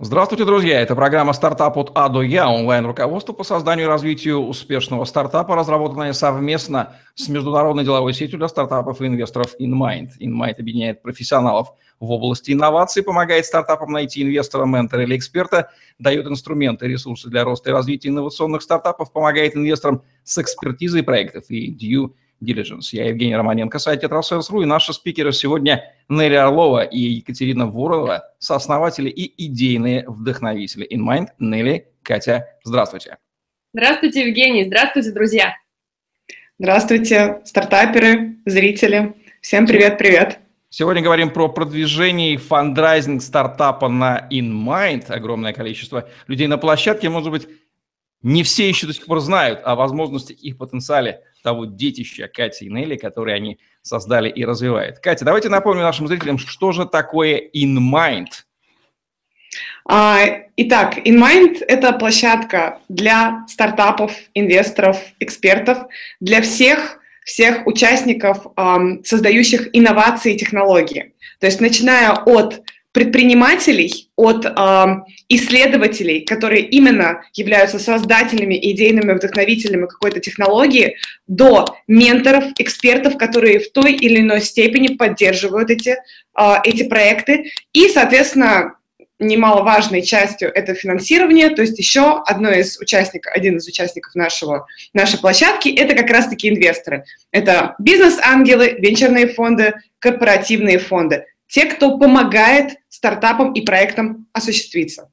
Здравствуйте, друзья! Это программа «Стартап от А до Я» онлайн-руководство по созданию и развитию успешного стартапа, разработанное совместно с международной деловой сетью для стартапов и инвесторов InMind. InMind объединяет профессионалов в области инноваций, помогает стартапам найти инвестора, ментора или эксперта, дает инструменты и ресурсы для роста и развития инновационных стартапов, помогает инвесторам с экспертизой проектов и due Diligence. Я Евгений Романенко, сайт Тетрасенс.ру, и наши спикеры сегодня Нелли Орлова и Екатерина Воронова, сооснователи и идейные вдохновители InMind. Нелли, Катя, здравствуйте. Здравствуйте, Евгений, здравствуйте, друзья. Здравствуйте, стартаперы, зрители. Всем привет-привет. Сегодня говорим про продвижение и фандрайзинг стартапа на InMind. Огромное количество людей на площадке. Может быть, не все еще до сих пор знают о возможностях их потенциале того детища Кати и Нелли, которые они создали и развивают. Катя, давайте напомним нашим зрителям, что же такое InMind? А, итак, InMind – это площадка для стартапов, инвесторов, экспертов, для всех, всех участников, создающих инновации и технологии. То есть начиная от предпринимателей, от э, исследователей, которые именно являются создателями идейными вдохновителями какой-то технологии, до менторов, экспертов, которые в той или иной степени поддерживают эти, э, эти проекты. И, соответственно, немаловажной частью это финансирование, то есть еще одно из участников, один из участников нашего, нашей площадки – это как раз-таки инвесторы. Это бизнес-ангелы, венчурные фонды, корпоративные фонды – те, кто помогает стартапам и проектам осуществиться.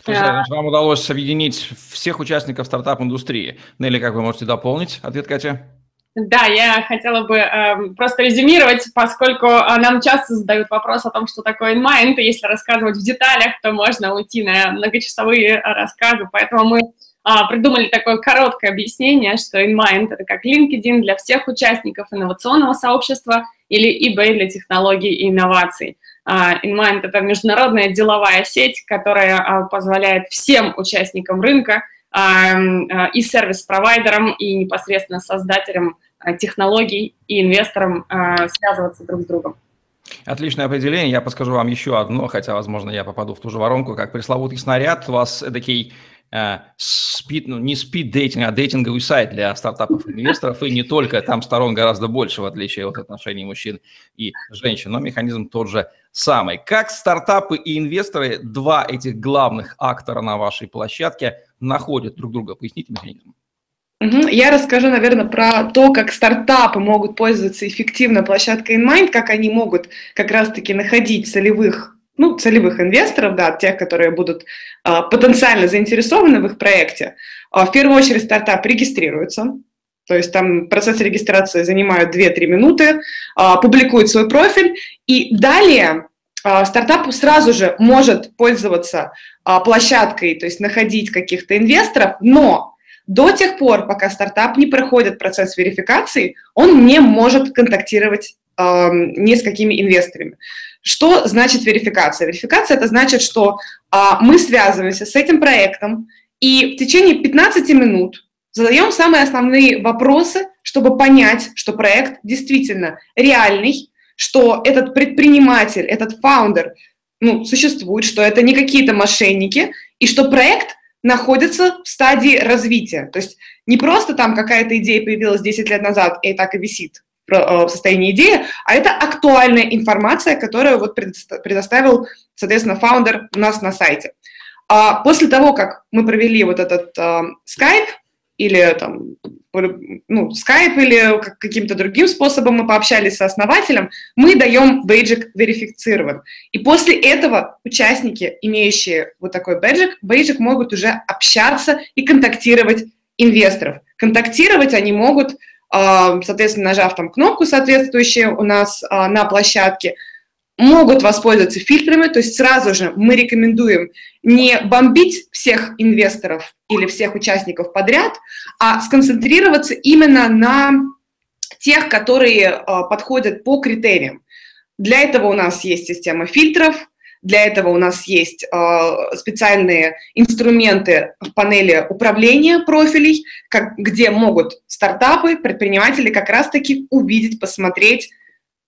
Слушайте, вам удалось объединить всех участников стартап-индустрии. Нелли, как вы можете дополнить ответ, Катя? Да, я хотела бы э, просто резюмировать, поскольку э, нам часто задают вопрос о том, что такое InMind, и если рассказывать в деталях, то можно уйти на многочасовые рассказы, поэтому мы э, придумали такое короткое объяснение, что InMind – это как LinkedIn для всех участников инновационного сообщества – или eBay для технологий и инноваций. InMind – это международная деловая сеть, которая а, позволяет всем участникам рынка а, а, и сервис-провайдерам, и непосредственно создателям технологий и инвесторам связываться друг с другом. Отличное определение. Я подскажу вам еще одно, хотя, возможно, я попаду в ту же воронку, как пресловутый снаряд. У вас такой Э, спид, ну, не спид-дейтинг, а дейтинговый сайт для стартапов инвесторов, и не только, там сторон гораздо больше, в отличие от отношений мужчин и женщин, но механизм тот же самый. Как стартапы и инвесторы, два этих главных актора на вашей площадке, находят друг друга? Поясните механизм. Я расскажу, наверное, про то, как стартапы могут пользоваться эффективно площадкой InMind, как они могут как раз-таки находить целевых ну, целевых инвесторов, да, тех, которые будут а, потенциально заинтересованы в их проекте, а, в первую очередь стартап регистрируется, то есть там процесс регистрации занимает 2-3 минуты, а, публикует свой профиль, и далее а, стартап сразу же может пользоваться а, площадкой, то есть находить каких-то инвесторов, но до тех пор, пока стартап не проходит процесс верификации, он не может контактировать э, ни с какими инвесторами. Что значит верификация? Верификация – это значит, что а, мы связываемся с этим проектом и в течение 15 минут задаем самые основные вопросы, чтобы понять, что проект действительно реальный, что этот предприниматель, этот фаундер ну, существует, что это не какие-то мошенники, и что проект находится в стадии развития. То есть не просто там какая-то идея появилась 10 лет назад и так и висит в состоянии идеи, а это актуальная информация, которую вот предоставил, соответственно, фаундер у нас на сайте. А после того, как мы провели вот этот uh, Skype, или там, ну, Skype или каким-то другим способом мы пообщались со основателем, мы даем бейджик верифицирован. И после этого участники, имеющие вот такой бейджик, бейджик могут уже общаться и контактировать инвесторов. Контактировать они могут соответственно, нажав там кнопку соответствующую у нас а, на площадке, могут воспользоваться фильтрами, то есть сразу же мы рекомендуем не бомбить всех инвесторов или всех участников подряд, а сконцентрироваться именно на тех, которые а, подходят по критериям. Для этого у нас есть система фильтров, для этого у нас есть э, специальные инструменты в панели управления профилей, как, где могут стартапы, предприниматели как раз-таки увидеть, посмотреть,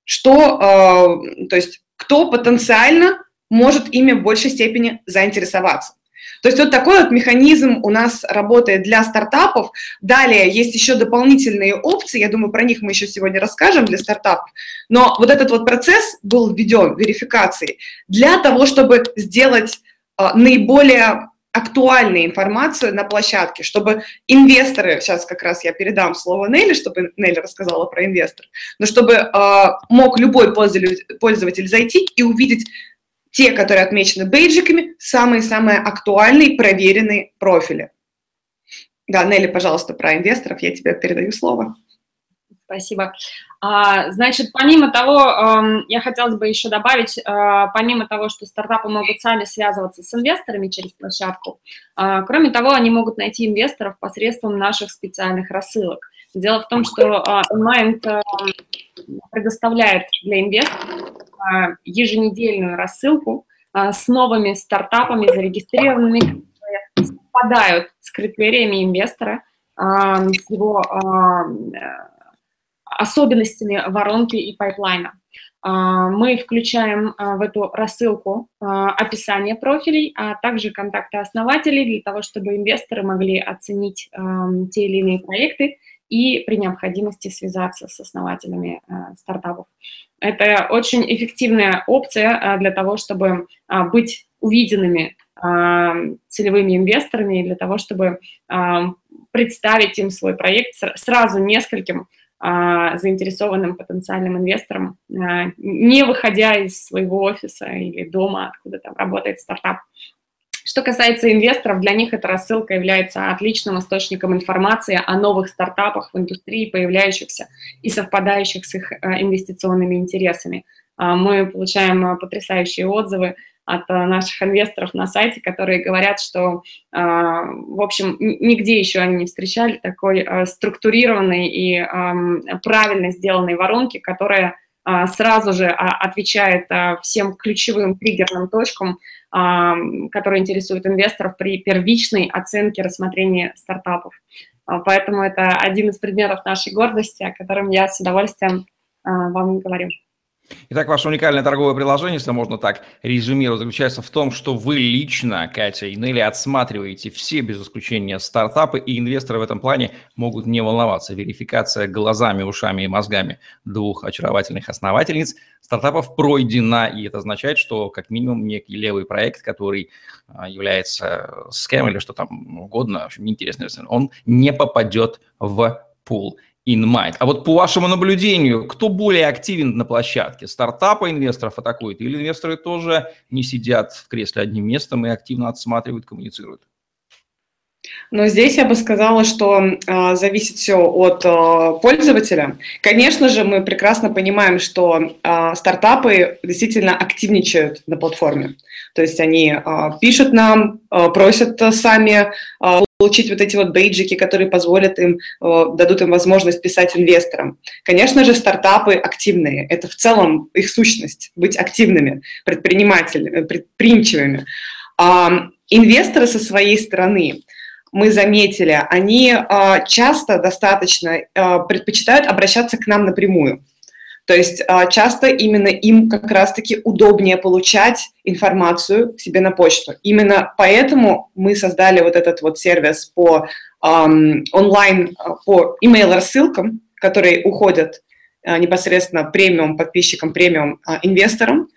что, э, то есть кто потенциально может ими в большей степени заинтересоваться. То есть вот такой вот механизм у нас работает для стартапов. Далее есть еще дополнительные опции, я думаю, про них мы еще сегодня расскажем для стартапов. Но вот этот вот процесс был введен, верификации, для того, чтобы сделать э, наиболее актуальную информацию на площадке, чтобы инвесторы, сейчас как раз я передам слово Нелли, чтобы Нелли рассказала про инвестор, но чтобы э, мог любой пользователь, пользователь зайти и увидеть те, которые отмечены бейджиками, самые-самые актуальные, проверенные профили. Да, Нелли, пожалуйста, про инвесторов, я тебе передаю слово. Спасибо. А, значит, помимо того, эм, я хотела бы еще добавить, э, помимо того, что стартапы могут сами связываться с инвесторами через площадку, э, кроме того, они могут найти инвесторов посредством наших специальных рассылок. Дело в том, что онлайн э, предоставляет для инвесторов еженедельную рассылку с новыми стартапами, зарегистрированными, которые совпадают с критериями инвестора, с его особенностями воронки и пайплайна. А, мы включаем а, в эту рассылку а, описание профилей, а также контакты основателей для того, чтобы инвесторы могли оценить те или иные проекты и при необходимости связаться с основателями стартапов. Это очень эффективная опция для того, чтобы быть увиденными целевыми инвесторами, для того, чтобы представить им свой проект сразу нескольким а, заинтересованным потенциальным инвесторам, а, не выходя из своего офиса или дома, откуда там работает стартап. Что касается инвесторов, для них эта рассылка является отличным источником информации о новых стартапах в индустрии, появляющихся и совпадающих с их а, инвестиционными интересами. Мы получаем потрясающие отзывы от э, наших инвесторов на сайте, которые говорят, что, э, в общем, нигде еще они не встречали такой э, структурированной и правильно сделанной воронки, которая сразу же а, отвечает всем ключевым триггерным точкам, которые интересуют инвесторов при первичной оценке рассмотрения стартапов. Поэтому это один из предметов нашей гордости, о котором я с удовольствием вам говорю. Итак, ваше уникальное торговое приложение, если можно так резюмировать, заключается в том, что вы лично, Катя и Нелли, отсматриваете все, без исключения, стартапы, и инвесторы в этом плане могут не волноваться. Верификация глазами, ушами и мозгами двух очаровательных основательниц стартапов пройдена, и это означает, что как минимум некий левый проект, который а, является скем или что там угодно, в общем, неинтересно, он не попадет в пул in mind. А вот по вашему наблюдению, кто более активен на площадке? Стартапы инвесторов атакуют или инвесторы тоже не сидят в кресле одним местом и активно отсматривают, коммуницируют? Но здесь я бы сказала, что э, зависит все от э, пользователя. Конечно же, мы прекрасно понимаем, что э, стартапы действительно активничают на платформе. То есть они э, пишут нам, э, просят сами э, получить вот эти вот бейджики, которые позволят им, э, дадут им возможность писать инвесторам. Конечно же, стартапы активные. Это в целом их сущность, быть активными, предпринимателями, предприимчивыми. А инвесторы со своей стороны – мы заметили, они а, часто достаточно а, предпочитают обращаться к нам напрямую. То есть а, часто именно им как раз-таки удобнее получать информацию себе на почту. Именно поэтому мы создали вот этот вот сервис по онлайн, по email-рассылкам, которые уходят непосредственно премиум подписчикам, премиум инвесторам, а,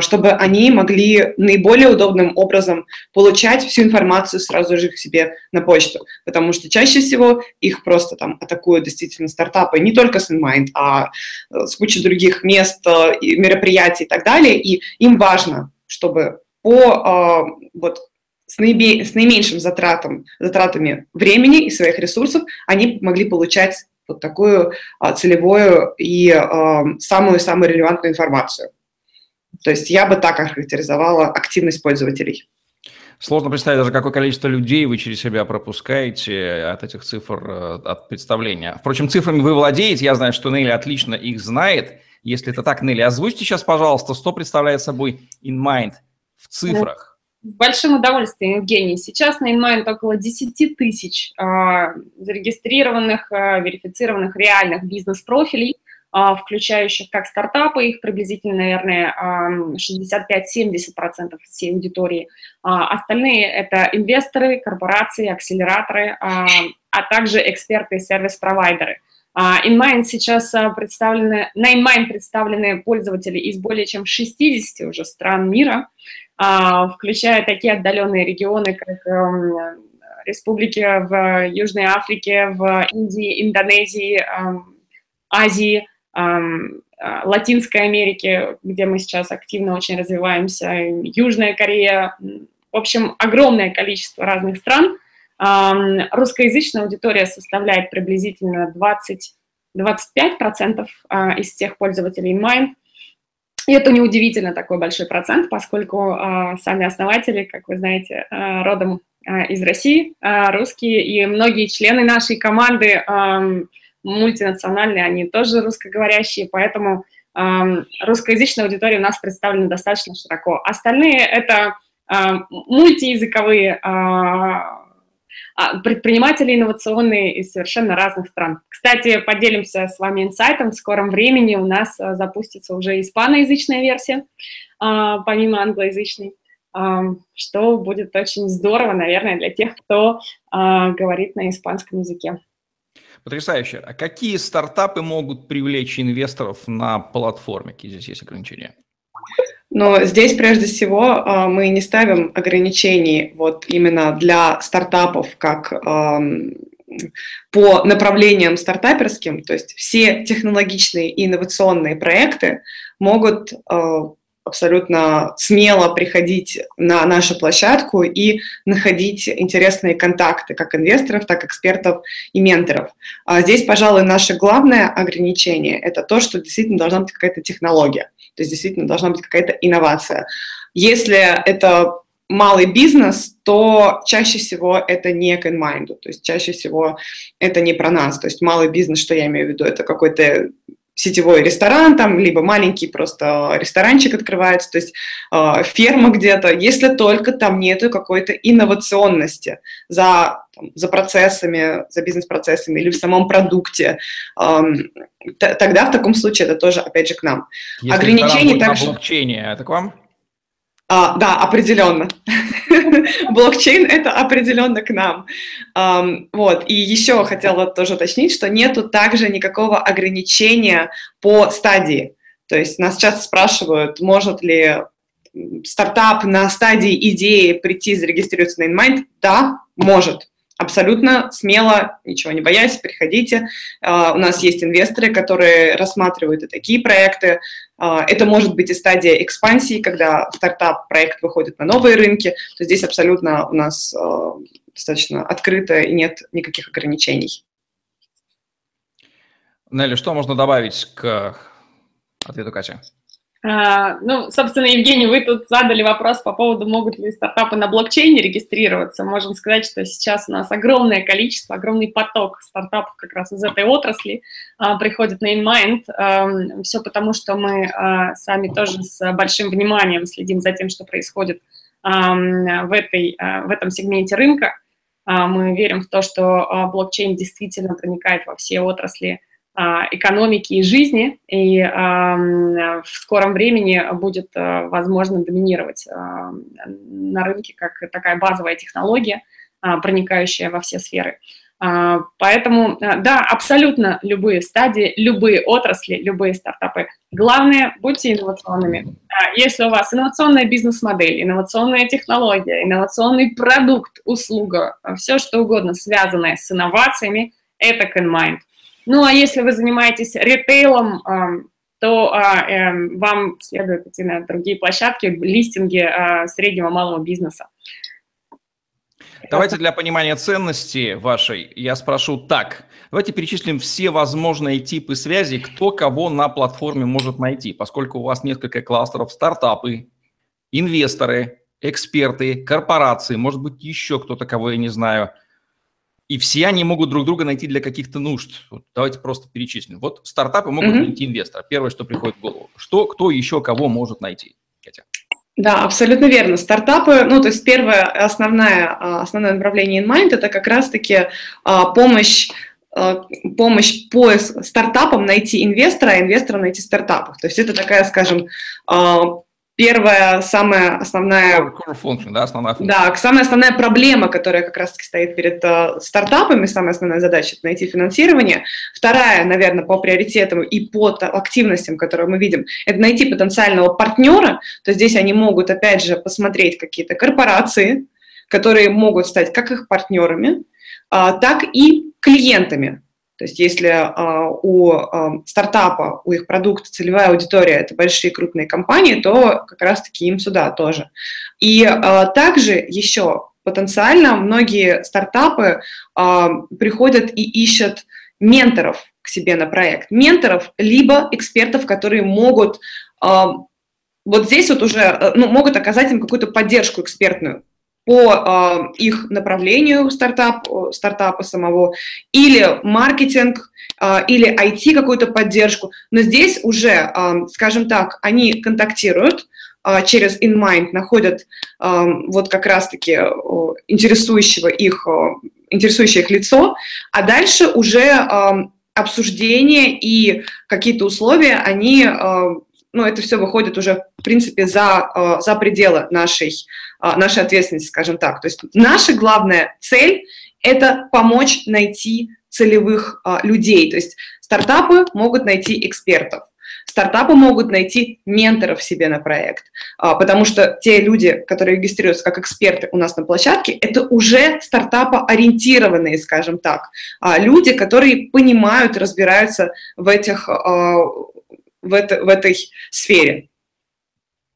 чтобы они могли наиболее удобным образом получать всю информацию сразу же к себе на почту, потому что чаще всего их просто там атакуют действительно стартапы не только с InMind, а э, с кучей других мест, э, мероприятий и так далее, и им важно, чтобы по вот с, наибе, с наименьшим затратом, затратами времени и своих ресурсов они могли получать вот такую целевую и самую-самую релевантную информацию. То есть я бы так охарактеризовала активность пользователей. Сложно представить даже, какое количество людей вы через себя пропускаете от этих цифр, э, от представления. Впрочем, цифрами вы владеете, я знаю, что Нелли отлично их знает. Если это так, Нелли, озвучьте сейчас, пожалуйста, что представляет собой InMind в цифрах. С большим удовольствием, Евгений. Сейчас на InMind около 10 тысяч э, зарегистрированных, э, верифицированных реальных бизнес-профилей – включающих как стартапы, их приблизительно, наверное, 65-70% всей аудитории. Остальные – это инвесторы, корпорации, акселераторы, а также эксперты и сервис-провайдеры. InMind сейчас представлены, на InMind представлены пользователи из более чем 60 уже стран мира, включая такие отдаленные регионы, как эм, республики в Южной Африке, в Индии, Индонезии, Азии, Латинской Америке, где мы сейчас активно очень развиваемся, Южная Корея, в общем, огромное количество разных стран. Русскоязычная аудитория составляет приблизительно 20-25% а, из тех пользователей InMind. И это неудивительно такой большой процент, поскольку а, сами основатели, как вы знаете, а, родом а, из России, а, русские, и многие члены нашей команды мультинациональные, они тоже русскоговорящие, поэтому русскоязычная аудитория у нас представлена достаточно широко. Остальные — это мультиязыковые а, предприниматели инновационные из совершенно разных стран. Кстати, поделимся с вами инсайтом. В скором времени у нас запустится уже испаноязычная версия, помимо англоязычной что будет очень здорово, наверное, для тех, кто а, говорит на испанском языке. Потрясающе. А какие стартапы могут привлечь инвесторов на платформе? Какие здесь есть ограничения? Но здесь прежде всего а, мы не ставим ограничений вот именно для стартапов как по направлениям стартаперским, то есть все технологичные и инновационные проекты могут а, абсолютно смело приходить на нашу площадку и находить интересные контакты как инвесторов, так и экспертов и менторов. А здесь, пожалуй, наше главное ограничение – это то, что действительно должна быть какая-то технология, то есть действительно должна быть какая-то инновация. Если это малый бизнес, то чаще всего это не к InMind, то есть чаще всего это не про нас. То есть малый бизнес, что я имею в виду, это какой-то сетевой ресторан, там, либо маленький просто ресторанчик открывается, то есть э, ферма где-то, если только там нету какой-то инновационности за, там, за процессами, за бизнес-процессами или в самом продукте, э, тогда в таком случае это тоже, опять же, к нам. Если Ограничений также... Блокчейне, это к вам? А, да, определенно. Блокчейн – это определенно к нам. Um, вот. И еще хотела тоже уточнить, что нету также никакого ограничения по стадии. То есть нас часто спрашивают, может ли стартап на стадии идеи прийти зарегистрироваться на InMind? Да, может абсолютно смело, ничего не боясь, приходите. Uh, у нас есть инвесторы, которые рассматривают и такие проекты. Uh, это может быть и стадия экспансии, когда стартап-проект выходит на новые рынки. То здесь абсолютно у нас uh, достаточно открыто и нет никаких ограничений. Нелли, что можно добавить к ответу Кати? А, ну, собственно, Евгений, вы тут задали вопрос по поводу, могут ли стартапы на блокчейне регистрироваться. Можем сказать, что сейчас у нас огромное количество, огромный поток стартапов как раз из этой отрасли а, приходит на InMind. А, все потому, что мы а, сами тоже с большим вниманием следим за тем, что происходит в, этой, а, в этом сегменте рынка. Мы верим в то, что блокчейн действительно проникает во все отрасли экономики и жизни, и в скором времени будет а, возможно доминировать а, на рынке как такая базовая технология, проникающая во все сферы. Поэтому, да, абсолютно любые стадии, любые отрасли, любые стартапы. Главное, будьте инновационными. Если у вас инновационная бизнес-модель, инновационная технология, инновационный продукт, услуга, все что угодно, связанное с инновациями, это CanMind. Ну, а если вы занимаетесь ритейлом, то а, эм, вам следует идти на другие площадки, листинги а, среднего малого бизнеса. Давайте для понимания ценности вашей я спрошу так. Давайте перечислим все возможные типы связи, кто кого на платформе может найти, поскольку у вас несколько кластеров стартапы, инвесторы, эксперты, корпорации, может быть, еще кто-то, кого я не знаю – и все они могут друг друга найти для каких-то нужд. Вот давайте просто перечислим. Вот стартапы могут mm-hmm. найти инвестора. Первое, что приходит в голову. Что, кто еще кого может найти? Катя. Да, абсолютно верно. Стартапы, ну, то есть первое основное, а, основное направление InMind – это как раз-таки а, помощь помощь поиск стартапам найти инвестора, а инвестора найти стартапов. То есть это такая, скажем, первая, самая основная... Core function, да, основная функция. Да, самая основная проблема, которая как раз-таки стоит перед uh, стартапами, самая основная задача – это найти финансирование. Вторая, наверное, по приоритетам и по активностям, которые мы видим, это найти потенциального партнера. То есть здесь они могут, опять же, посмотреть какие-то корпорации, которые могут стать как их партнерами, uh, так и клиентами. То есть если э, у э, стартапа, у их продукта целевая аудитория – это большие крупные компании, то как раз-таки им сюда тоже. И э, также еще потенциально многие стартапы э, приходят и ищут менторов к себе на проект. Менторов, либо экспертов, которые могут э, вот здесь вот уже ну, могут оказать им какую-то поддержку экспертную по э, их направлению стартап, стартапа самого, или маркетинг, э, или IT какую-то поддержку. Но здесь уже, э, скажем так, они контактируют э, через InMind, находят э, вот как раз-таки э, интересующего их, э, интересующее их лицо, а дальше уже э, обсуждение и какие-то условия, они, э, ну, это все выходит уже, в принципе, за, э, за пределы нашей нашей ответственности, скажем так. То есть наша главная цель – это помочь найти целевых а, людей. То есть стартапы могут найти экспертов, стартапы могут найти менторов себе на проект, а, потому что те люди, которые регистрируются как эксперты у нас на площадке, это уже стартапа-ориентированные, скажем так, люди, которые понимают, разбираются в, этих, в, это, в этой сфере.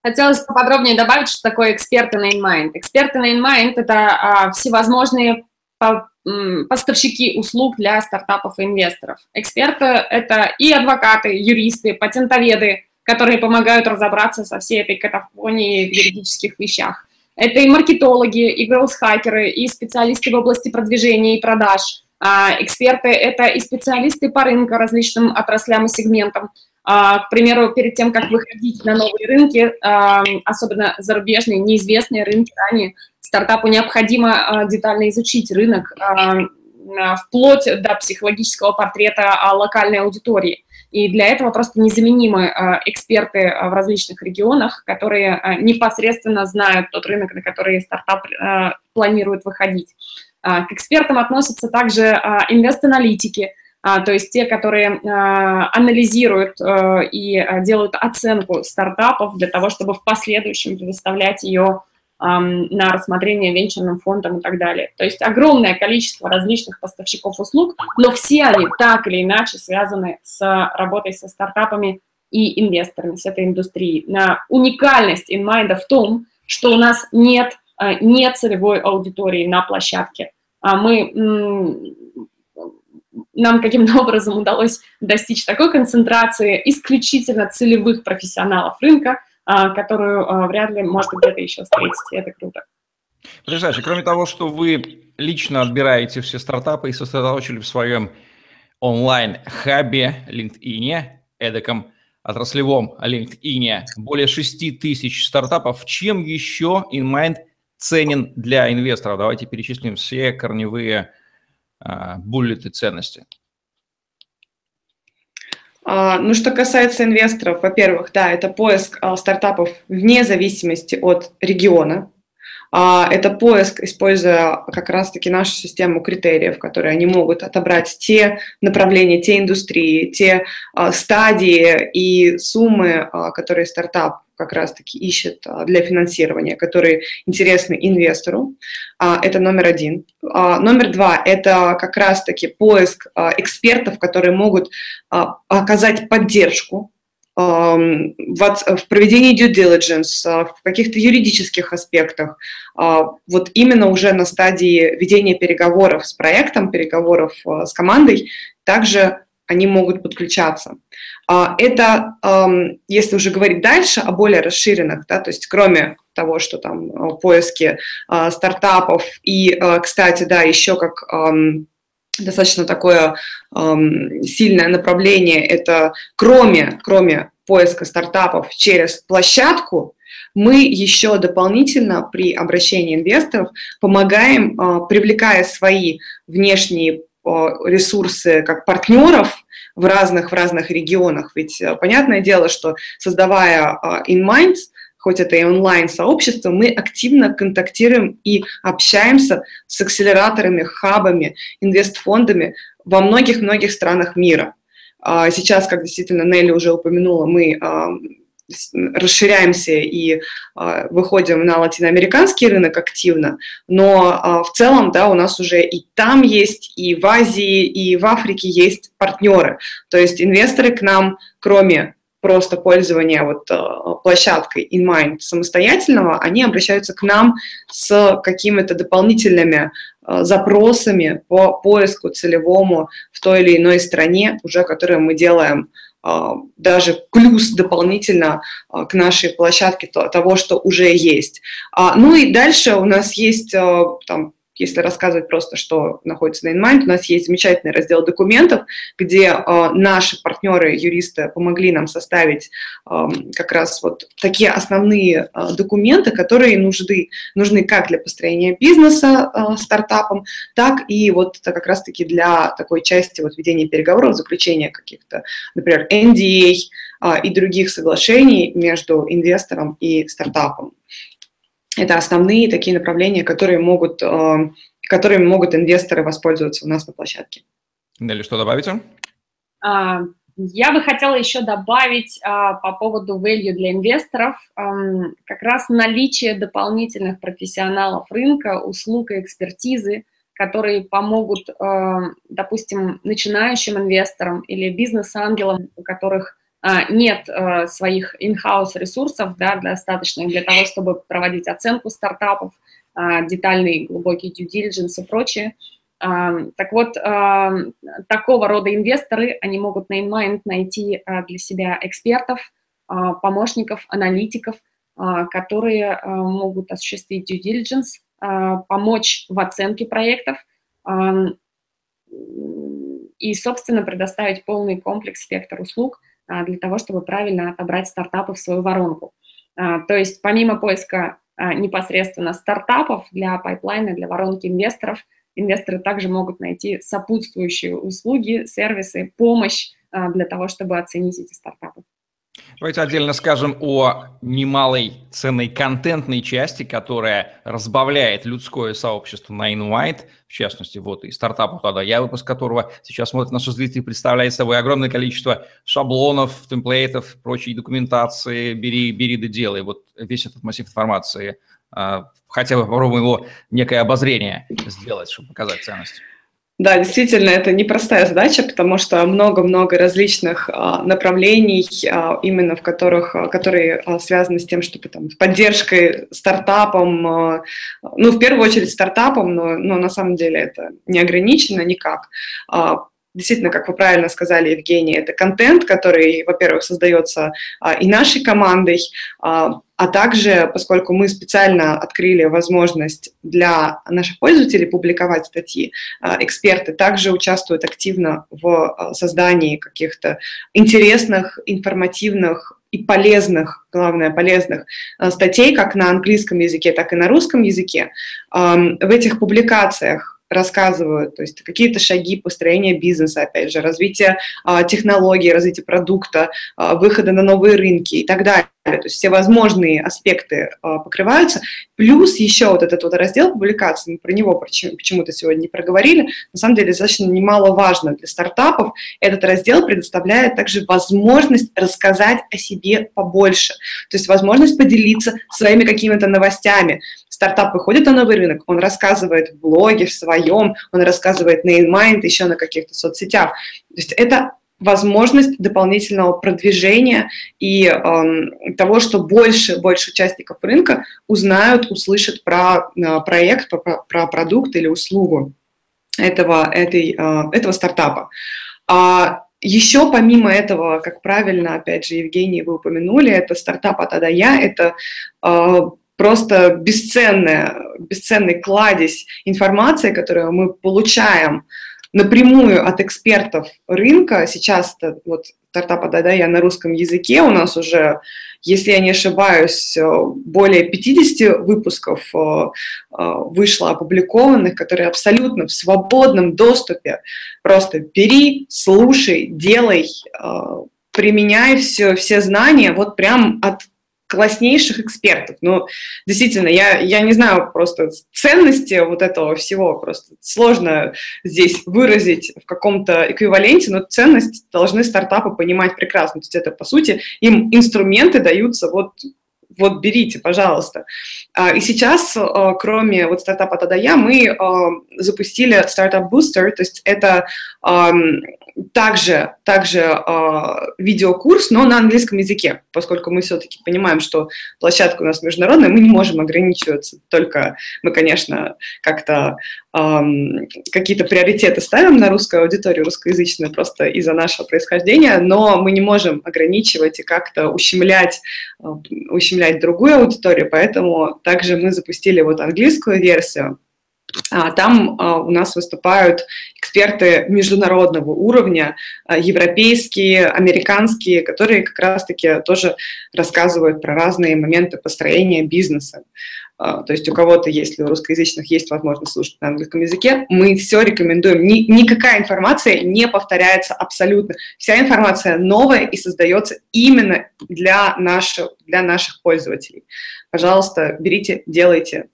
Хотелось поподробнее добавить, что такое эксперты на InMind. Эксперты на InMind – это а, всевозможные по, м, поставщики услуг для стартапов и инвесторов. Эксперты – это и адвокаты, юристы, патентоведы, которые помогают разобраться со всей этой катафонией в юридических вещах. Это и маркетологи, и гроус-хакеры, и специалисты в области продвижения и продаж. А, эксперты – это и специалисты по рынку, различным отраслям и сегментам – к примеру, перед тем, как выходить на новые рынки, а, особенно зарубежные, неизвестные рынки ранее, стартапу необходимо а, детально изучить рынок вплоть до психологического портрета локальной аудитории. И для этого просто незаменимы эксперты в различных регионах, которые непосредственно знают тот рынок, на который стартап планирует выходить. К экспертам относятся также инвест-аналитики, а, то есть те, которые а, анализируют а, и делают оценку стартапов для того, чтобы в последующем предоставлять ее на рассмотрение венчурным фондам и так далее. То есть огромное количество различных поставщиков услуг, но все они так или иначе связаны с работой со стартапами и инвесторами, с этой индустрией. Уникальность InMind в том, что у нас нет, нет целевой аудитории на площадке. Мы нам каким-то образом удалось достичь такой концентрации исключительно целевых профессионалов рынка, а, которую а, вряд ли можно где-то еще встретить, и это круто. Потрясающе. Кроме того, что вы лично отбираете все стартапы и сосредоточили в своем онлайн-хабе LinkedIn, эдаком отраслевом LinkedIn, более 6 тысяч стартапов, чем еще InMind ценен для инвесторов? Давайте перечислим все корневые буллеты ценности? А, ну, что касается инвесторов, во-первых, да, это поиск а, стартапов вне зависимости от региона. Это поиск, используя как раз-таки нашу систему критериев, которые они могут отобрать те направления, те индустрии, те стадии и суммы, которые стартап как раз-таки ищет а, для финансирования, которые интересны инвестору. А, это номер один. А, номер два – это как раз-таки поиск экспертов, которые могут оказать поддержку в проведении due diligence, в каких-то юридических аспектах, вот именно уже на стадии ведения переговоров с проектом, переговоров с командой, также они могут подключаться. А, это, если уже говорить дальше о более расширенных, да, то есть кроме того, что там э, поиски а, стартапов и, э, кстати, да, еще как достаточно такое сильное направление, это кроме, кроме поиска стартапов через площадку, мы еще дополнительно при обращении инвесторов помогаем, а, привлекая свои внешние ресурсы как партнеров в разных, в разных регионах. Ведь понятное дело, что создавая InMinds, хоть это и онлайн-сообщество, мы активно контактируем и общаемся с акселераторами, хабами, инвестфондами во многих-многих странах мира. Сейчас, как действительно Нелли уже упомянула, мы расширяемся и э, выходим на латиноамериканский рынок активно, но э, в целом, да, у нас уже и там есть, и в Азии, и в Африке есть партнеры. То есть инвесторы к нам, кроме просто пользования вот э, площадкой InMind самостоятельного, они обращаются к нам с какими-то дополнительными запросами по поиску целевому в той или иной стране, уже которые мы делаем даже плюс дополнительно а, к нашей площадке того, что уже есть. А, ну и дальше у нас есть там если рассказывать просто, что находится на InMind, у нас есть замечательный раздел документов, где э, наши партнеры, юристы, помогли нам составить э, как раз вот такие основные э, документы, которые нужны, нужны как для построения бизнеса э, стартапом, так и вот это как раз-таки для такой части вот ведения переговоров, заключения каких-то, например, NDA э, и других соглашений между инвестором и стартапом. Это основные такие направления, которые могут, э, которыми могут инвесторы воспользоваться у нас на площадке. Нелли, что добавите? А, я бы хотела еще добавить а, по поводу value для инвесторов как раз наличие дополнительных профессионалов рынка, услуг и экспертизы, которые помогут, э, допустим, начинающим инвесторам или бизнес-ангелам, у которых нет э, своих in-house ресурсов да, достаточных для того, чтобы проводить оценку стартапов, а, детальный глубокий due diligence и прочее. А, так вот, такого рода инвесторы, они могут на InMind найти для себя экспертов, помощников, аналитиков, которые могут осуществить due diligence, помочь в оценке проектов и, собственно, предоставить полный комплекс спектр услуг – а, для того, чтобы правильно отобрать стартапы в свою воронку. А, то есть помимо поиска а, непосредственно стартапов для пайплайна, для воронки инвесторов, инвесторы также могут найти сопутствующие услуги, сервисы, помощь для того, чтобы оценить эти стартапы. Давайте отдельно скажем о немалой ценной контентной части, которая разбавляет людское сообщество на InnMind, в частности, вот и стартапу тогда я, выпуск которого сейчас смотрят наши зрители, представляет собой огромное количество шаблонов, темплейтов, прочей документации, бери, бери да делай. Вот весь этот массив информации, а, хотя бы попробуем его некое обозрение сделать, чтобы показать ценность. Да, действительно, это непростая задача, потому что много-много различных а, направлений, а, именно в которых, а, которые а, связаны с тем, чтобы там, поддержкой стартапом, а, ну, в первую очередь стартапом, но, но на самом деле это не ограничено никак. А, действительно, как вы правильно сказали, Евгений, это контент, который, во-первых, создается а, и нашей командой, а, а также, поскольку мы специально открыли возможность для наших пользователей публиковать статьи, а, эксперты также участвуют активно в а, создании каких-то интересных, информативных и полезных, главное, полезных а, статей как на английском языке, так и на русском языке. В этих публикациях рассказывают, то есть какие-то шаги построения бизнеса, опять же, развития а, технологий, развития продукта, выхода на новые рынки и так далее. То есть все возможные аспекты а, покрываются. Плюс еще вот этот вот раздел публикаций, мы про него почему-то сегодня не проговорили, на самом деле достаточно немаловажно для стартапов. Этот раздел предоставляет также возможность рассказать о себе побольше, то есть возможность поделиться своими какими-то новостями, стартап выходит на новый рынок, он рассказывает в блоге, в своем, он рассказывает на InMind, еще на каких-то соцсетях. То есть это возможность дополнительного продвижения и э, того, что больше, больше участников рынка узнают, услышат про э, проект, про, про продукт или услугу этого, этой, э, этого стартапа. А еще помимо этого, как правильно, опять же, Евгений, вы упомянули, это стартап от Адая, это э, просто бесценная, бесценный кладезь информации, которую мы получаем напрямую от экспертов рынка. Сейчас вот стартапа да-да, я на русском языке. У нас уже, если я не ошибаюсь, более 50 выпусков вышло опубликованных, которые абсолютно в свободном доступе. Просто бери, слушай, делай, применяй все, все знания вот прям от класснейших экспертов. Ну, действительно, я, я не знаю просто ценности вот этого всего, просто сложно здесь выразить в каком-то эквиваленте, но ценность должны стартапы понимать прекрасно. То есть это, по сути, им инструменты даются вот вот берите, пожалуйста. А, и сейчас, а, кроме вот стартапа Тадая, мы а, запустили Booster, то есть это также, также видеокурс, но на английском языке, поскольку мы все-таки понимаем, что площадка у нас международная, мы не можем ограничиваться, только мы, конечно, как-то какие-то приоритеты ставим на русскую аудиторию, русскоязычную, просто из-за нашего происхождения, но мы не можем ограничивать и как-то ущемлять, ущемлять другую аудиторию, поэтому также мы запустили вот английскую версию, там а, у нас выступают эксперты международного уровня, а, европейские, американские, которые как раз-таки тоже рассказывают про разные моменты построения бизнеса. То есть у кого-то, если у русскоязычных есть возможность слушать на английском языке, мы все рекомендуем. Ни, никакая информация не повторяется абсолютно. Вся информация новая и создается именно для наших, для наших пользователей. Пожалуйста, берите, делайте,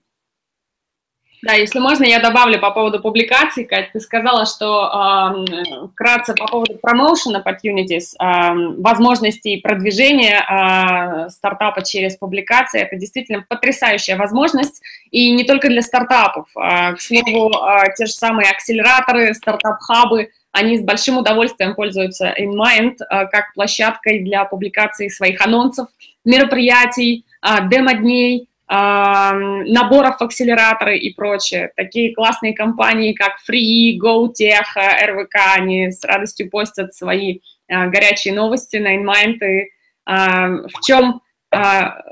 да, если можно, я добавлю по поводу публикаций. Кать, ты сказала, что э, вкратце по поводу promotion opportunities, э, возможностей продвижения э, стартапа через публикации. Это действительно потрясающая возможность. И не только для стартапов. Э, к слову, э, те же самые акселераторы, стартап-хабы, они с большим удовольствием пользуются InMind э, как площадкой для публикации своих анонсов, мероприятий, э, демо-дней, наборов акселераторы и прочее. Такие классные компании, как Free, GoTech, РВК, они с радостью постят свои а, горячие новости на InMind. И в чем а,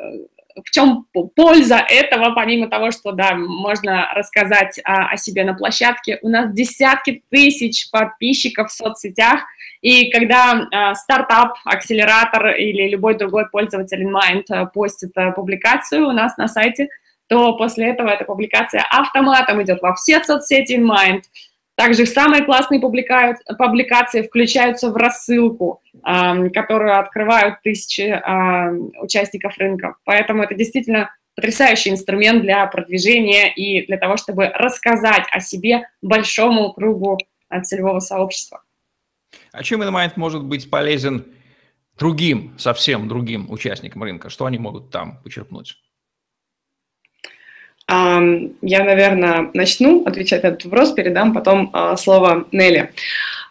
в чем польза этого, помимо того, что, да, можно рассказать о, о себе на площадке. У нас десятки тысяч подписчиков в соцсетях, и когда э, стартап, акселератор или любой другой пользователь InMind э, постит э, публикацию у нас на сайте, то после этого эта публикация автоматом идет во все соцсети InMind. Также самые классные публикации включаются в рассылку, э, которую открывают тысячи э, участников рынка. Поэтому это действительно потрясающий инструмент для продвижения и для того, чтобы рассказать о себе большому кругу э, целевого сообщества. А чем InMind может быть полезен другим, совсем другим участникам рынка? Что они могут там почерпнуть? Я, наверное, начну отвечать на этот вопрос, передам потом а, слово Нелли.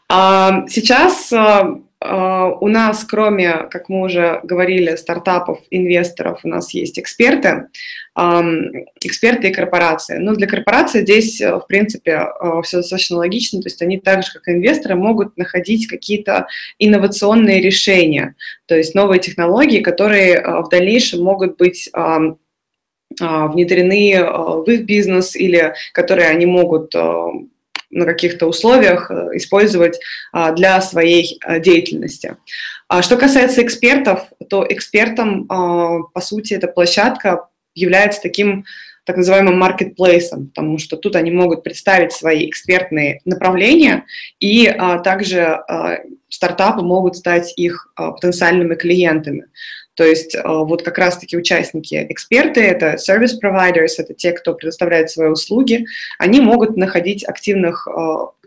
Сейчас а, а, у нас, кроме, как мы уже говорили, стартапов, инвесторов, у нас есть эксперты, эксперты и корпорации. Но для корпорации здесь, э, в принципе, э, все достаточно логично, то есть они так же, как инвесторы, могут находить какие-то инновационные решения, то есть новые технологии, которые э, в дальнейшем могут быть внедрены в их бизнес или которые они могут на каких-то условиях э, использовать а, для своей э, деятельности. А что касается экспертов, то экспертом, а, по сути, эта площадка является таким так называемым маркетплейсом, потому что тут они могут представить свои экспертные направления, и а, также а, стартапы могут стать их а, потенциальными клиентами. То есть вот как раз-таки участники, эксперты, это service providers, это те, кто предоставляет свои услуги, они могут находить активных,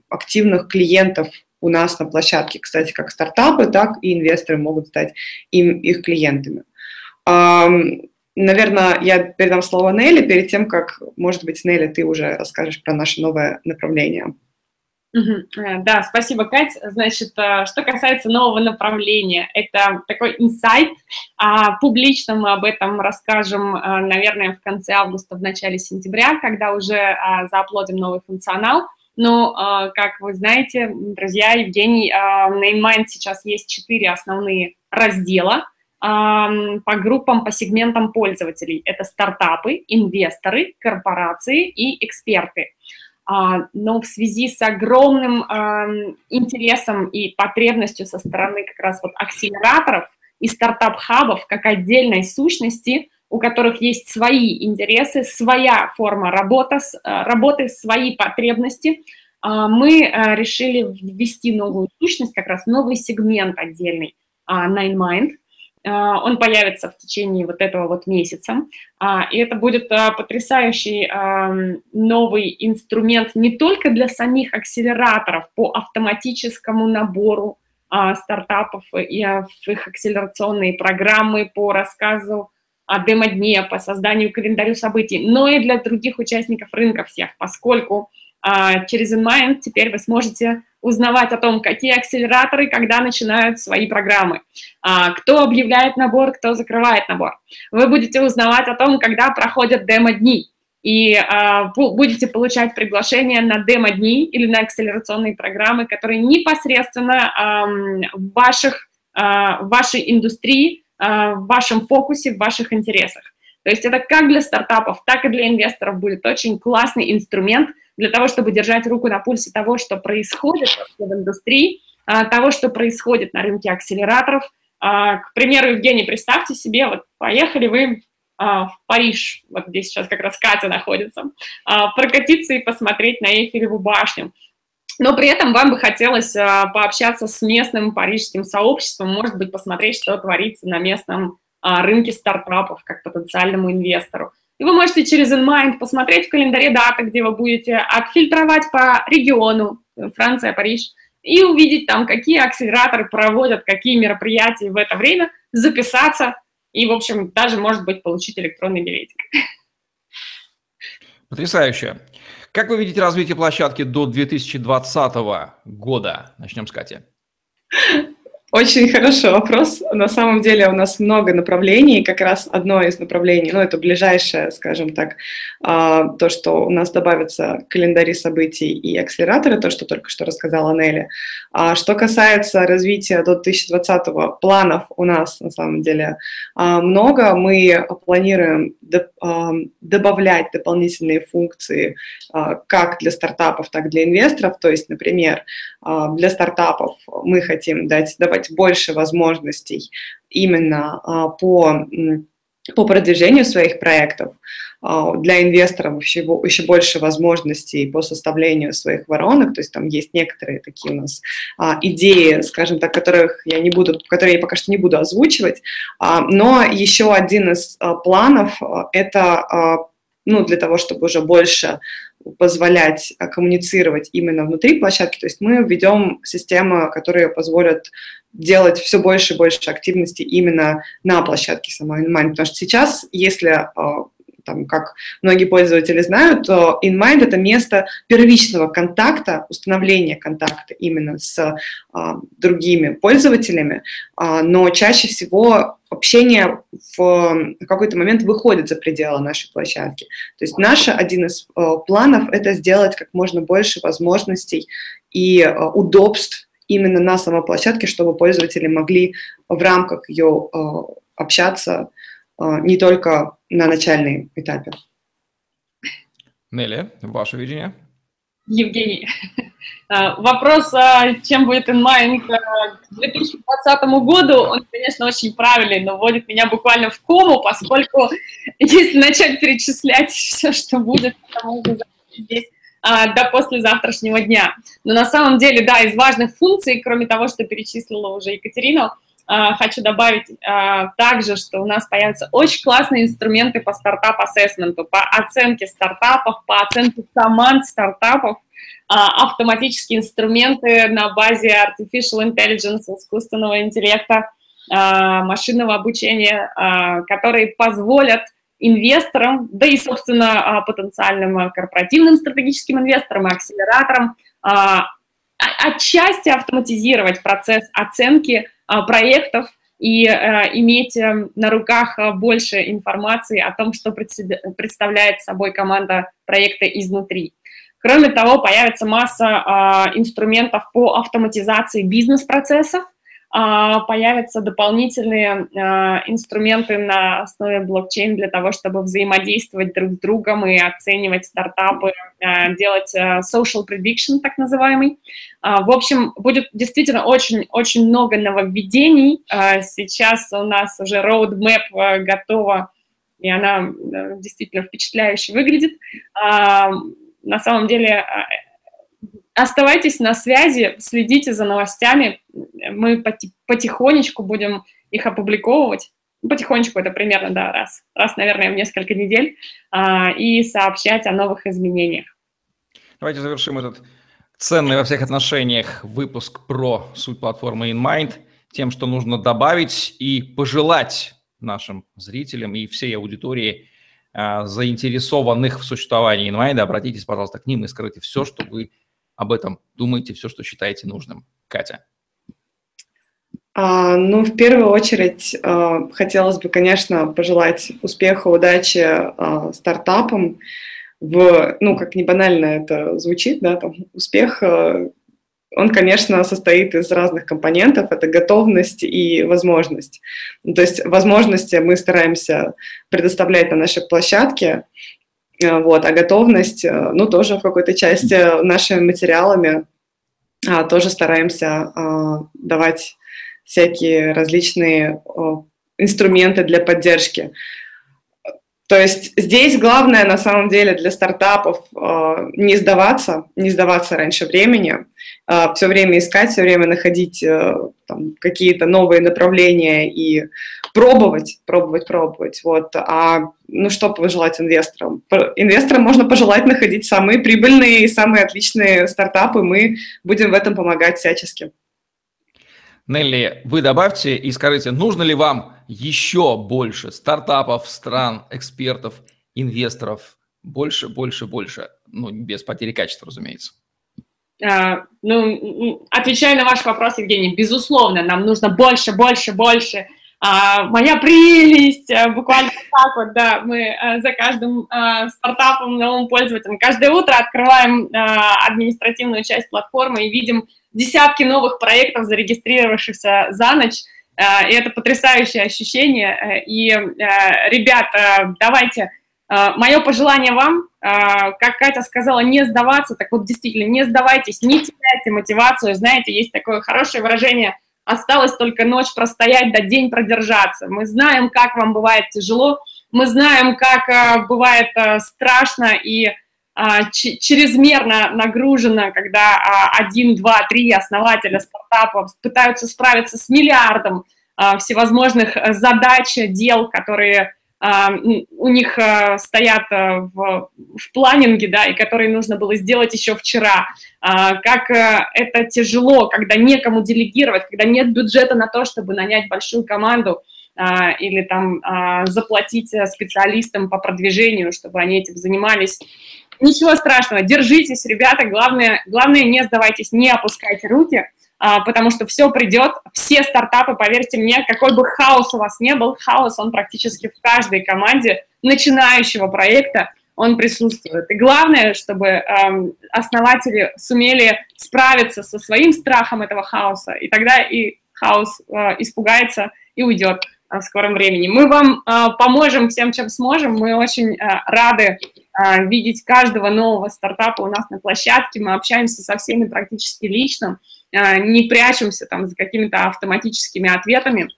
активных клиентов у нас на площадке, кстати, как стартапы, так и инвесторы могут стать им, их клиентами. Наверное, я передам слово Нелли перед тем, как, может быть, Нелли, ты уже расскажешь про наше новое направление. Э, да, спасибо, Кать. Значит, э, что касается нового направления, это такой инсайт. А, публично мы об этом расскажем, э, наверное, в конце августа, в начале сентября, когда уже а, зааплодим новый функционал. Но, как вы знаете, друзья, Евгений, на InMind сейчас есть четыре основные раздела по группам, по сегментам пользователей. Это стартапы, инвесторы, корпорации и эксперты. Но в связи с огромным интересом и потребностью со стороны как раз вот акселераторов и стартап-хабов как отдельной сущности, у которых есть свои интересы, своя форма работы, работы свои потребности, мы решили ввести новую сущность, как раз новый сегмент отдельный на InnMind – а, он появится в течение вот этого вот месяца. А, и это будет а, потрясающий новый инструмент не только для самих акселераторов по автоматическому набору стартапов и в их акселерационные программы по рассказу о демо-дне, по созданию календарю событий, но и для других участников рынка всех, поскольку через InMind теперь вы сможете узнавать о том, какие акселераторы, когда начинают свои программы, а, кто объявляет набор, кто закрывает набор. Вы будете узнавать о том, когда проходят демо-дни, и а, будете получать приглашения на демо-дни или на акселерационные программы, которые непосредственно в, ваших, а, в вашей индустрии, в вашем фокусе, в ваших интересах. То есть это как для стартапов, так и для инвесторов будет очень классный инструмент – для того, чтобы держать руку на пульсе того, что происходит в индустрии, а, того, что происходит на рынке акселераторов. А, к примеру, Евгений, представьте себе, вот поехали вы а, в Париж, вот где сейчас как раз Катя находится, прокатиться и посмотреть на Эйфелеву башню. Но при этом вам бы хотелось пообщаться с местным парижским сообществом, может быть, посмотреть, что творится на местном рынке стартапов, как потенциальному инвестору. И вы можете через InMind посмотреть в календаре даты, где вы будете отфильтровать по региону, Франция, Париж, и увидеть там, какие акселераторы проводят, какие мероприятия в это время, записаться и, в общем, даже, может быть, получить электронный билетик. Потрясающе. Как вы видите развитие площадки до 2020 года? Начнем с Кати. Очень хороший вопрос. На самом деле у нас много направлений. Как раз одно из направлений, ну, это ближайшее, скажем так, а, то, что у нас добавятся календари событий и акселераторы, то, что только что рассказала Нелли. А что касается развития до 2020 планов у нас, на самом деле, а, много. Мы планируем добавлять дополнительные функции как для стартапов, так и для инвесторов. То есть, например, для стартапов мы хотим дать, давать давать больше возможностей именно а, по, по продвижению своих проектов, а, для инвесторов еще, еще больше возможностей по составлению своих воронок, то есть там есть некоторые такие у нас а, идеи, скажем так, которых я не буду, которые я пока что не буду озвучивать, но еще один из планов это ну, для того, чтобы уже больше позволять коммуницировать именно внутри площадки. То есть мы введем систему, которая позволит делать все больше и больше активности именно на площадке самой InMind. Потому что сейчас, если а, там, как многие пользователи знают, InMind – это место первичного контакта, установления контакта именно с а, другими пользователями, а, но чаще всего общение в какой-то момент выходит за пределы нашей площадки. То есть наш один из а, планов – это сделать как можно больше возможностей и а, удобств именно на самой площадке, чтобы пользователи могли в рамках ее э, общаться э, не только на начальном этапе. Нелли, ваше видение? Евгений, э, вопрос, чем будет InMind к 2020 году, он, конечно, очень правильный, но вводит меня буквально в кому, поскольку если начать перечислять все, что будет, то можно здесь до послезавтрашнего дня. Но на самом деле, да, из важных функций, кроме того, что перечислила уже Екатерина, хочу добавить а, также, что у нас появятся очень классные инструменты по стартап-ассессменту, по оценке стартапов, по оценке команд стартапов, автоматические инструменты на базе artificial intelligence, искусственного интеллекта, машинного обучения, которые позволят инвесторам, да и, собственно, а, потенциальным а, корпоративным стратегическим инвесторам акселераторам а, отчасти автоматизировать процесс оценки проектов и иметь э, на руках больше информации о том, что представляет собой команда проекта изнутри. Кроме того, появится масса инструментов по автоматизации бизнес-процессов, а, появятся дополнительные а, инструменты на основе блокчейн для того, чтобы взаимодействовать друг с другом и оценивать стартапы, а, делать social prediction, так называемый. В общем, будет действительно очень-очень много нововведений. Сейчас у нас уже roadmap готова, и она действительно впечатляюще выглядит. На самом деле Оставайтесь на связи, следите за новостями. Мы потихонечку будем их опубликовывать. Потихонечку это примерно, да, раз, раз, наверное, в несколько недель, а, и сообщать о новых изменениях. Давайте завершим этот ценный во всех отношениях выпуск про суть платформы InMind тем, что нужно добавить и пожелать нашим зрителям и всей аудитории а, заинтересованных в существовании InMind, обратитесь, пожалуйста, к ним и скажите все, что вы об этом думаете, все, что считаете нужным. Катя. А, ну, в первую очередь, а, хотелось бы, конечно, пожелать успеха, удачи а, стартапам. В, ну, как не банально это звучит, да, там, успех, а, он, конечно, состоит из разных компонентов. Это готовность и возможность. То есть возможности мы стараемся предоставлять на нашей площадке, вот, а готовность, э, ну, тоже в какой-то части нашими материалами а, тоже стараемся а, давать всякие различные инструменты для поддержки. То есть здесь главное на самом деле для стартапов э, не сдаваться, не сдаваться раньше времени, э, все время искать, все время находить э, какие-то новые направления и пробовать, пробовать, пробовать. Вот. А ну что пожелать инвесторам? Инвесторам можно пожелать находить самые прибыльные и самые отличные стартапы. Мы будем в этом помогать всячески. Нелли, вы добавьте и скажите, нужно ли вам еще больше стартапов, стран, экспертов, инвесторов, больше, больше, больше, ну, без потери качества, разумеется. А, ну, отвечая на ваш вопрос, Евгений, безусловно, нам нужно больше, больше, больше. А, моя прелесть, а, буквально так вот, да, мы а, за каждым а, стартапом, новым пользователем, каждое утро открываем а, административную часть платформы и видим десятки новых проектов, зарегистрировавшихся за ночь, и это потрясающее ощущение. Э, и, э, ребята, давайте, мое пожелание вам, как Катя сказала, не сдаваться, так вот действительно, не сдавайтесь, не теряйте мотивацию. Знаете, есть такое хорошее выражение «осталось только ночь простоять, да день продержаться». Мы знаем, как вам бывает тяжело, мы знаем, как бывает страшно и чрезмерно нагружена, когда а, один, два, три основателя стартапа пытаются справиться с миллиардом а, всевозможных э, задач, дел, которые у них э, стоят э, в, в планинге, да, и которые нужно было сделать еще вчера. Как это тяжело, когда некому делегировать, когда нет бюджета на то, чтобы нанять большую команду или там заплатить специалистам по продвижению, чтобы они этим занимались. Ничего страшного, держитесь, ребята, главное, главное не сдавайтесь, не опускайте руки, а, потому что все придет, все стартапы, поверьте мне, какой бы хаос у вас не был, хаос, он практически в каждой команде начинающего проекта, он присутствует. И главное, чтобы эм, основатели сумели справиться со своим страхом этого хаоса, и тогда и хаос э, испугается и уйдет в скором времени. Мы вам э, поможем всем, чем сможем. Мы очень э, рады видеть каждого нового стартапа у нас на площадке, мы общаемся со всеми практически лично, не прячемся там за какими-то автоматическими ответами.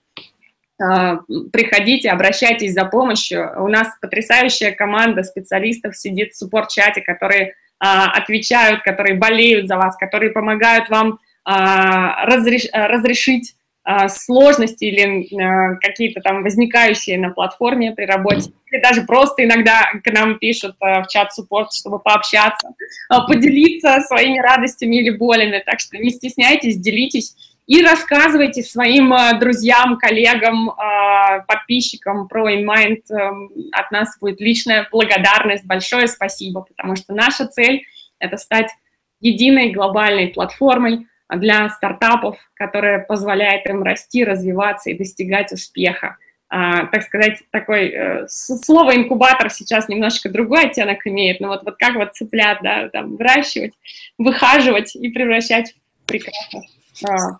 Приходите, обращайтесь за помощью. У нас потрясающая команда специалистов сидит в суппорт-чате, которые отвечают, которые болеют за вас, которые помогают вам разрешить сложности или а, какие-то там возникающие на платформе при работе, или даже просто иногда к нам пишут а, в чат суппорт, чтобы пообщаться, поделиться своими радостями или болями. Так что не стесняйтесь, делитесь и рассказывайте своим друзьям, коллегам, подписчикам про InMind. Эм, от нас будет личная благодарность, большое спасибо, потому что наша цель – это стать единой глобальной платформой, для стартапов, которая позволяет им расти, развиваться и достигать успеха. А, так сказать, такой э, слово инкубатор сейчас немножко другой оттенок имеет, но вот, вот как вот цыплят, да, там, выращивать, выхаживать и превращать в прекрасных а.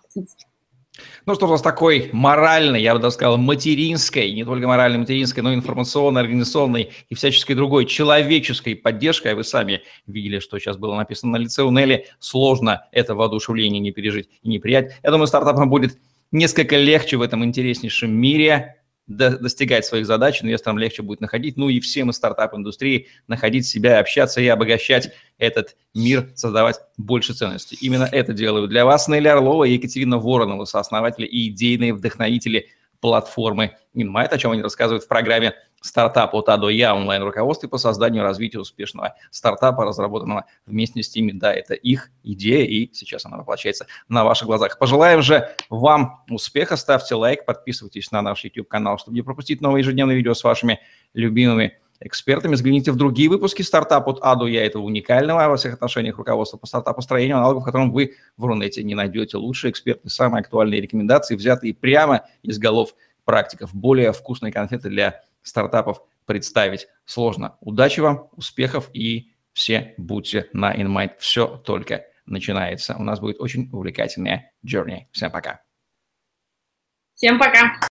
Ну что у нас такой моральной, я бы даже сказал, материнской, не только моральной, материнской, но и информационной, организационной и всяческой другой человеческой поддержкой. А вы сами видели, что сейчас было написано на лице у Нелли. Сложно это воодушевление не пережить и не приять. Я думаю, стартапам будет несколько легче в этом интереснейшем мире достигать своих задач, инвесторам легче будет находить, ну и всем из стартап-индустрии находить себя, общаться и обогащать этот мир, создавать больше ценностей. Именно это делаю для вас Нелли Орлова и Екатерина Воронова, сооснователи и идейные вдохновители платформы InMind, о чем они рассказывают в программе стартап от А до Я онлайн-руководстве по созданию и развитию успешного стартапа, разработанного вместе с ними. Да, это их идея, и сейчас она воплощается на ваших глазах. Пожелаем же вам успеха, ставьте лайк, подписывайтесь на наш YouTube-канал, чтобы не пропустить новые ежедневные видео с вашими любимыми экспертами. Взгляните в другие выпуски стартап от А до Я, этого уникального во всех отношениях руководства по стартапостроению, аналогов, в котором вы в Рунете не найдете лучшие эксперты, самые актуальные рекомендации, взятые прямо из голов практиков. Более вкусные конфеты для стартапов представить сложно. Удачи вам, успехов и все будьте на InMind. Все только начинается. У нас будет очень увлекательная journey. Всем пока. Всем пока.